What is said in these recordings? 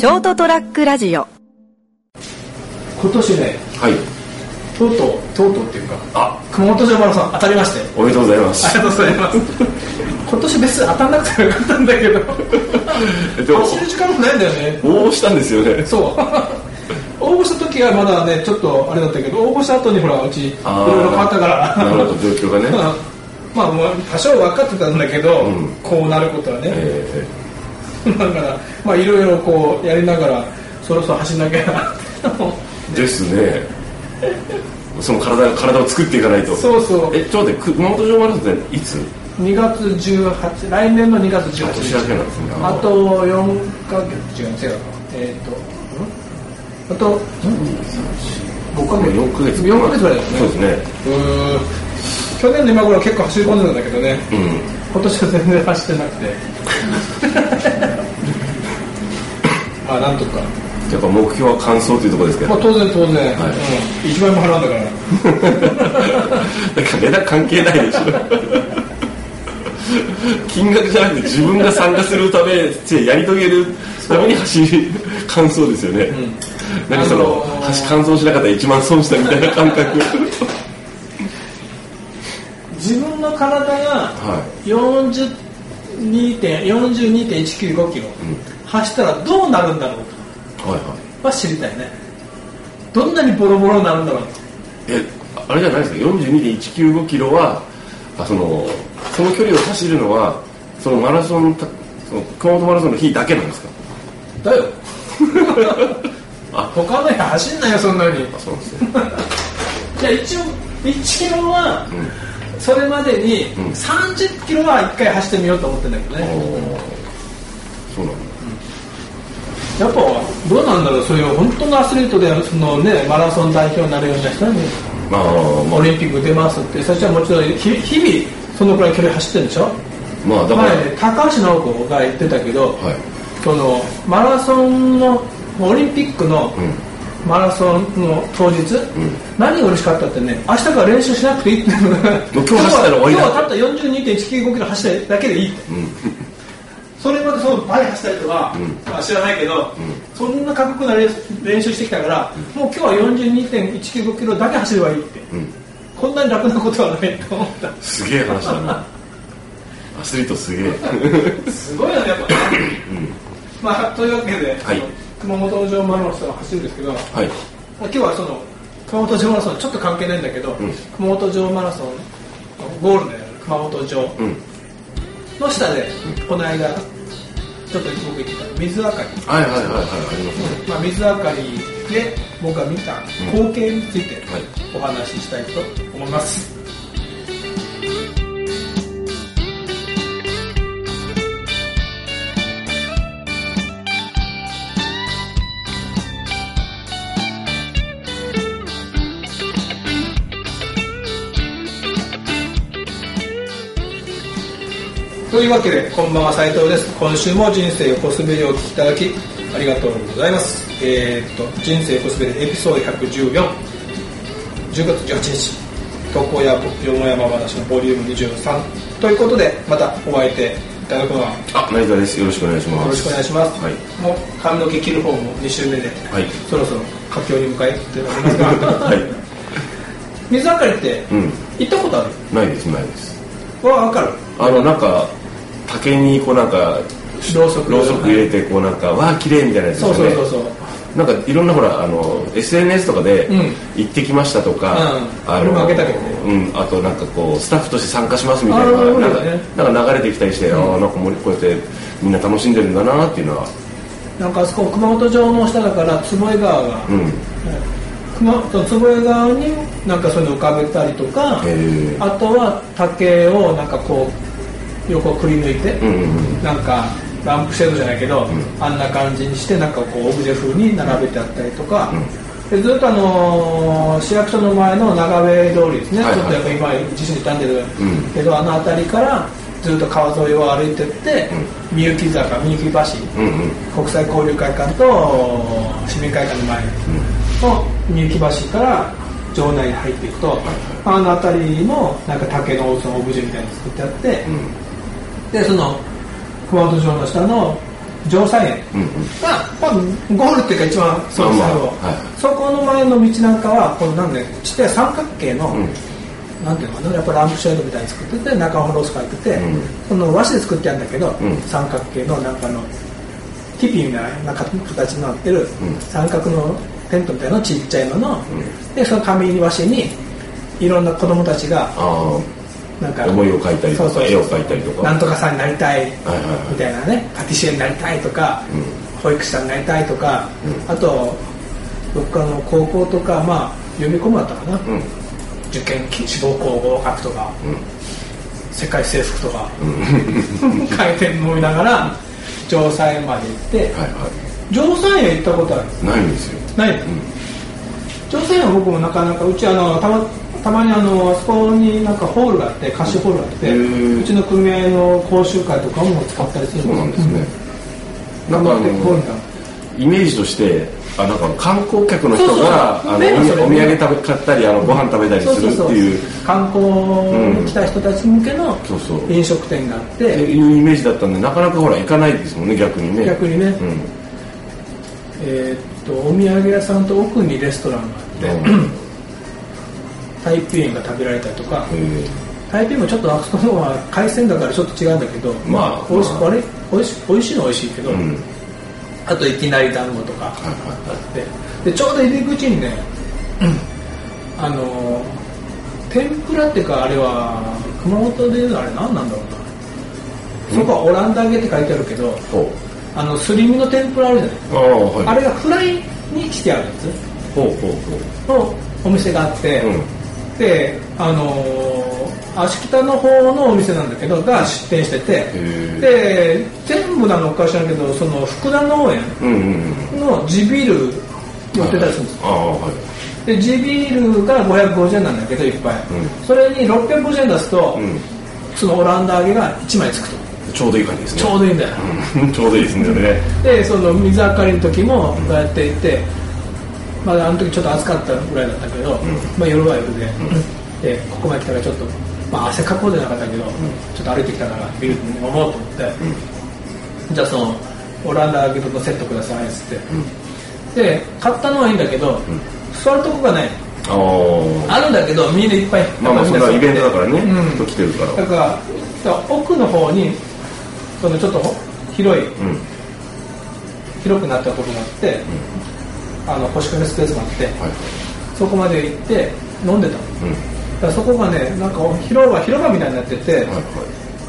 ショートトラックラジオ。今年ねはい。とうとうとうとうっていうかあ、熊本城マラソン当たりまして。おめでとうございまあす。りがとうございます。今年別に当たんなくてもよかったんだけど。でも走る時間もないんだよね。応募したんですよね。そう。応募した時はまだねちょっとあれだったけど応募した後にほらうちいあー。ろいろ変わったから。なるほど、状況がね。まあ多少分かってたんだけど、うん。こうなることはね、え だからまあいろいろこうやりながらそろそろ走んなきゃなー ですね。その体体を作っていかないと。そうそうえ、ちょっと待って、熊本城マラソンっていつ？2月18来年の2月18年日明けなんですね。あと4ヶ月違う違うえっ、とん？あと5ヶ月4ヶ月。4ヶ月ぐらいだよねそうですね。うーん去年の今頃は結構走り込んでたんだけどねうん。今年は全然走ってなくて まあなんとか。やっぱ目標は完走というところですけど。まあ当然当然、はい。うん、1万円も払うんだから。だから値段関係ないでしょ。金額じゃなくて自分が参加するため、やり遂げるために走り、完走ですよね。なんかその、あのー走完走しなかったら1万損したみたいな感覚。自分の体がは42.195キロ、走ったらどうなるんだろうい。はいはい。とは知りたいねどんなにボロボロになるんだろうとえ、あれじゃないですか、42.195キロは、あその、その距離を走るのは、そのマラソン、たその熊本マラソンの日だけなんですか？だよ あ他の日走んないよそんなにあ、そうなんですね。じゃあ一応1キロはうん。それまでにうん30キロは1回走ってみようと思ってんだけどおね、ーそうなんだ。やっぱどうなんだろうそういう本当のアスリートでその、ね、マラソン代表になるような人にまあ、まオリンピック出ますって最初はもちろん日日々そのくらい距離走ってるんでしょ？あ、まあ、だから、前ね高橋尚子が言ってたけど、はい。そのマラソンのオリンピックのうん。マラソンの当日、何が嬉しかったってね明日から練習しなくていいって。今日はたった42.195キロ走っただけでいいって。うん。それまでその倍走った人は、うんまあ、知らないけど、そんな過酷な練練習してきたから、もう今日は42.195キロだけ走ればいいってうん。こんなに楽なことはないと思ったすげえ話だな。アスリートすげえ。すごいよねやっぱ、まあというわけで、はい熊本城マラソンを走るんですけどはい。今日はその熊本城マラソンちょっと関係ないんだけど、ん熊本城マラソンのゴールで熊本城うん。の下で、この間ちょっと僕言ってた水明かり、はいはいはいはい、ありますね。まあ、水明かりで僕が見た光景についてはい。お話ししたいと思います、というわけでこんばんは斉藤です今週も人生横滑りをお聞きいただきありがとうございますえーっと人生横滑りエピソード114 10月18日投稿やよもやま話のボリューム23ということでまたお会いいただくのはよあ、成田です。よろしくお願いします。ろしくお願いします、はい。もう髪の毛切る方も2週目で、はい。そろそろ佳境に向かいっておりますが、はい。水明かりってうん。行ったことあないです、ないです。るわ分かるあの、なんか、竹にこうなんか、ろうそく入れて、こうなんか、わあ、綺麗みたいなやつですよね。そうそうそうそう。なんかいろんなほらあの SNS とかでうん。行ってきましたとか、うん。俺も開けたけどね。うん、あとなんかこうスタッフとして参加しますみたいなあーなんかなんか流れてきたりして、ああなんかこうやってみんな楽しんでるんだなっていうのは、なんかあそこ熊本城の下だから坪江川が、うん、熊その坪江川になんかそういうの浮かべたりとか、あとは竹をなんかこう横くり抜いて、うなんかランプシェードじゃないけど、あんな感じにしてなんかこうオブジェ風に並べてあったりとか、でずっとあのー市役所の前の長部通りですね、ちょっとやっぱ今地震で傷んでるうん。けど、あの辺りからずっと川沿いを歩いてって、みゆき坂みゆき橋、国際交流会館と市民会館の前のみゆき橋から城内に入っていくと、あの辺りもなんか竹のそのオブジェみたいに作ってあって、でその熊本城の下の城西園うんうん。まあ、まあ、ゴールっていうか一番その最後、まあまあはい。そこの前の道なんかはこのなんでちっちゃい三角形の、うん。なんていうのかなやっぱランプシェードみたいに作ってて中ホロース書いてて、うん。この和紙で作ってあるんだけど、うん。三角形のなんかのティピーみたいな形になってる、うん。三角のテントみたいなのちっちゃいのの、ん。でその紙に和紙にいろんな子供たちがあなんか思いを描いたりとかそうそうそう絵を描いたりとか。なんとかさんになりたいみたいなね。パティシエになりたいとか、う保育士さんになりたいとか、うん。あとどっかの高校とかまあ読み込むだったかな、うん。受験志望校合格とか、世界征服とか、書いて飲みながら城西園まで行って、はいは城西園行ったことある？いないんですよ。ないの、城西園は僕もなかなかうちあのたまたまにあのあそこになんかホールがあって歌手ホールがあって、うちの組合の講習会とかも使ったりするそうなんですね。うん。なんかイメージとしてあなんか観光客の人がお土産食べ買ったりあのご飯食べたりするっていう。観光に来た人たち向けのそうそう。飲食店があって、っていうイメージだったんでなかなかほら行かないですもんね逆にね。逆にね、うん。えーっとお土産屋さんと奥にレストランがあって、うん台北園が食べられたりとか。へ台北もちょっとあそこのは海鮮だからちょっと違うんだけどまあ美味しまあ。美味し美味しいのは美味しいけど、えうん。あといきなり団子とかはいはあって。でちょうど入り口にね、あのー天ぷらっていうかあれは熊本でいうのあれ何なんだろうな。そこはオランダ揚げって書いてあるけどあのすり身の天ぷらあるじゃない？ああはい。あれがフライにしてあるやほうほうつのお店があって、ほううんであのー足北の方のお店なんだけどが出店しててー。で全部なのか知らんけどその福田農園の地ビール売ってたりするんです。よで地ビールが550円なんだけど一杯、うん。それに650円出すと、うん。そのオランダ揚げが1枚つくと。ちょうどいい感じですね。ちょうどいいんだよ、うん。ちょうどいいですね。でその水明かりの時もこうやっていて、まだあの時ちょっと暑かったぐらいだったけど、まあ、夜は夜で,、でここまで来たらちょっと、まあ、汗かこうじゃなかったけど、ちょっと歩いてきたからビール飲もうと思って、じゃあそのオランダ揚げとセットくださいっつって、で買ったのはいいんだけど、座るとこがない。あああるんだけどみんないっぱいまあまあそれはイベントだからね。うん。人来てるから。だから奥の方にそのちょっと広いうん。広くなったところがあって、あの腰掛けスペースがあってはい。そこまで行って飲んでた。のうん。そこがねなんか広場広場みたいになってて、はいは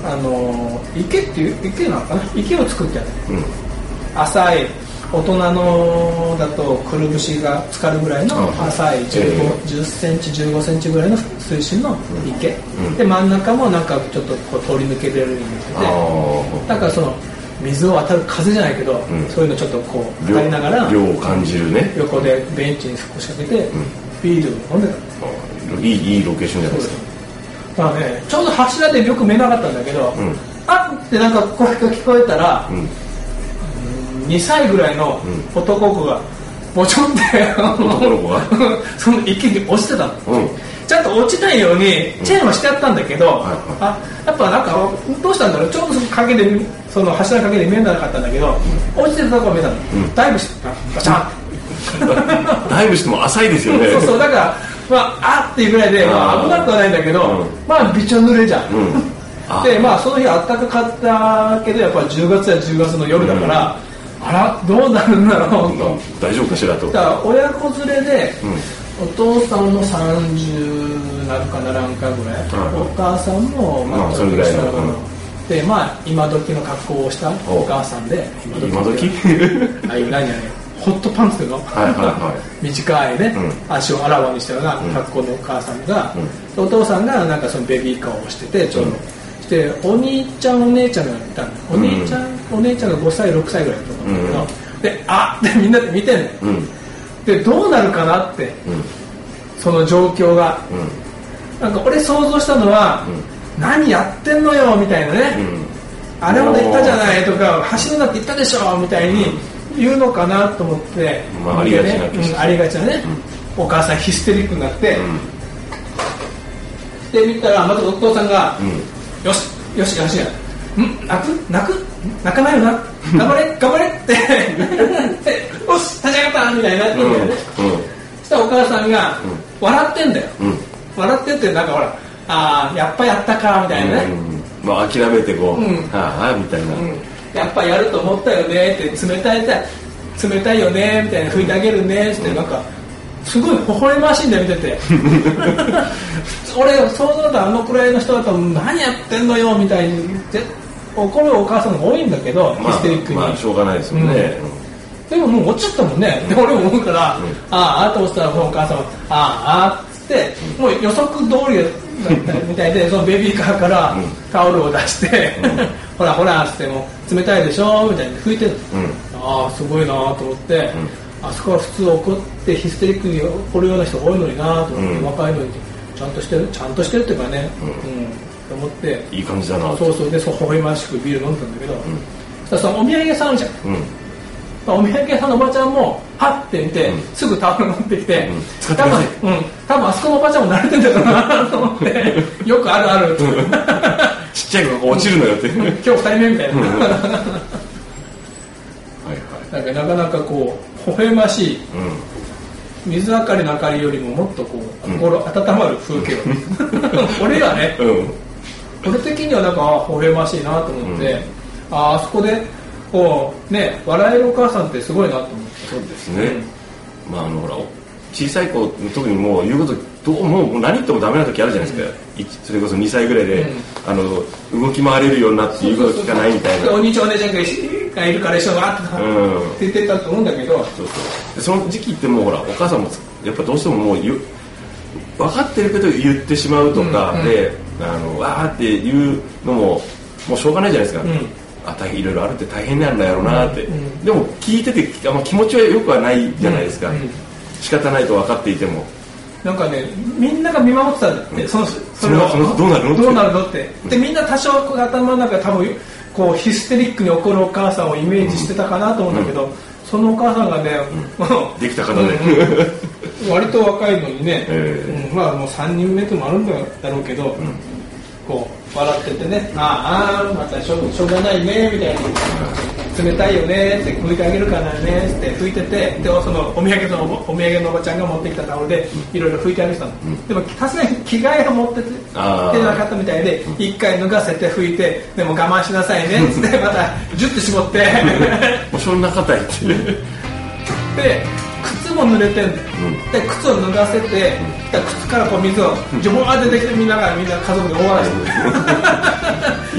あの池っていう池なのかな？池を作ってあるいうん。浅い大人のだとくるぶしが浸かるぐらいのあ浅いえ15 10センチ15センチぐらいの水深の池、うん。で真ん中もなんかちょっとこう通り抜けれるようになってて。あだからその水を当たる風じゃないけど、ん。そういうのちょっとこうあ当たりながら量を感じるね。横でベンチに腰掛けて、ビールを飲んでた。あいいいいロケーションじゃないですか。だからねちょうど柱でよく見えなかったんだけど、うん。あってなんか声が聞こえたら、うん。2歳ぐらいの男の子がもちょんって その池に落ちてたの。うんちゃんと落ちないようにチェーンはしてあったんだけど、はいはい。あやっぱなんかどうしたんだろうちょうどその影でその柱の影で見えなかったんだけど、落ちてるとこが見えたの、ん。ダイブしてたガチャンって。ダイブしても浅いですよね。そうそうだからまああっていうぐらいで、まあ、危なくはないんだけど、うん。まあびちょ濡れじゃん、でまあその日あったかかったけどやっぱり10月や10月の夜だから、あらどうなるんだろう。と、大丈夫かしらと。だから親子連れで、うんお父さんの30なるかならんかぐらい、はい。お母さんもまあそれぐらいのうん。でまあ今時の格好をしたお母さんで今時？ああいう何々ホットパンツっていうの、短いね、う足をあらわにしたような格好のお母さんが、お父さんがなんかそのベビーカーをしててちょうど、うんしてお兄ちゃんお姉ちゃんがいたのお兄ちゃん、お姉ちゃんが5歳6歳ぐらいだと思うんだけど、であってみんなで見てんのでどうなるかなってうん。その状況が。うん。なんか俺想像したのは、何やってんのよみたいなね、うん。あれも言ったじゃないとか走るなって言ったでしょみたいに言うのかなと思って、まあありがちなね。うんありがちなね、お母さんヒステリックになって、で見たらまたお父さんが、うん。よしよしよしや。ん泣く？泣く？泣かないよな？頑張れ？頑張れ？ってみたいになってるんだよね、そしたらお母さんが笑ってんだよ、笑ってってなんかほらああやっぱやったかみたいなね、まあ諦めてこう、ああみたいな、やっぱやると思ったよねって冷たい冷たいよねみたいな拭いてあげるねってなんかすごい微笑ましいんだよ見てて。俺想像だとあのくらいの人だと何やってんのよみたいに怒るお母さんが多いんだけど、まあ、ヒステリックに、まあ、しょうがないですよね、うん、でももう落ちちゃったもんね、うん、俺思うから、うん、あああと落ちたらお母さんはああっつってもう予測通りだったみたいでそのベビーカーからタオルを出して ほらほらっつっても冷たいでしょみたいに拭いてる、ああすごいなと思って、あそこは普通怒ってヒステリックに怒るような人多いのになと思って、若いのにちゃんとしてるちゃんとしてるっていうかね、うん。と思って。いい感じだなそうそう。でそう微笑ましくビール飲んだんだけど、そしたらそのお土産屋さんあるじゃん、お土産屋さんのおばちゃんもはって見て、うん、すぐタオル持ってきて、うん、多分、うん、多分あそこのおばちゃんも慣れてんだろうなと思って よくあるあるちっちゃい子が落ちるのよって。今日2人目みたいな。はいはい。なんかなかなかこう微笑ましい、水明かりの明かりよりももっとこう心温まる風景を、俺はね、俺的にはなんか微笑ましいなと思って、ああそこでこうね笑えるお母さんってすごいなと思って。そうですね、まああのほら小さい子特にもう言うことどうもう何言ってもダメな時あるじゃないですか、うん、それこそ2歳ぐらいで、うん、あの動き回れるようになって言うこと聞かないみたいな。お兄ちゃんお姉ちゃんがいるから一緒がって言ってたと思うんだけど。そうそう。その時期ってもうほらお母さんもやっぱどうしてももう分かってるけど言ってしまうとかで、うん、あのわーっていうのももうしょうがないじゃないですか、あ大変いろいろあるって大変なんだやろうなって、でも聞いててあ、まあ、気持ちはよくはないじゃないですか、仕方ないと分かっていても。なんかねみんなが見守ってたんだって、そのそれはどうなるのどうなるのって、でみんな多少頭の中で多分こうヒステリックに怒るお母さんをイメージしてたかなと思うんだけど、そのお母さんがね、できた方で、割と若いのにね、えー、まあもう3人目ともあるんだろうけど、こう笑っててね、ああまたしょしょうがないねみたいな。冷たいよねって拭いてあげるからねって拭いててでそのお土産のお土産のおばちゃんが持ってきたタオルでいろいろ拭いてあげてたの、うん、でもさすがに着替えを持っててなかったみたいで一回脱がせて拭いてでも我慢しなさいねっつってまたジュッて絞って。もうそんな硬いって。で靴も濡れてんだよ、うん、で靴を脱がせて、うん、靴からこう水をジョボー出てきてみんながみんな家族で大笑いして。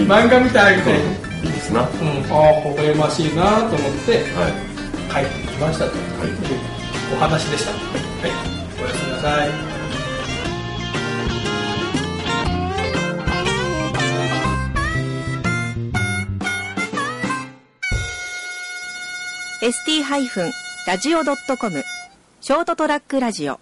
漫画みたいみたいに。いいですな、うん、ああ微笑ましいなと思って、はい、帰ってきましたと、はい、お話でした。はい。おやすみなさい「st-radio.com ショートトラックラジオ」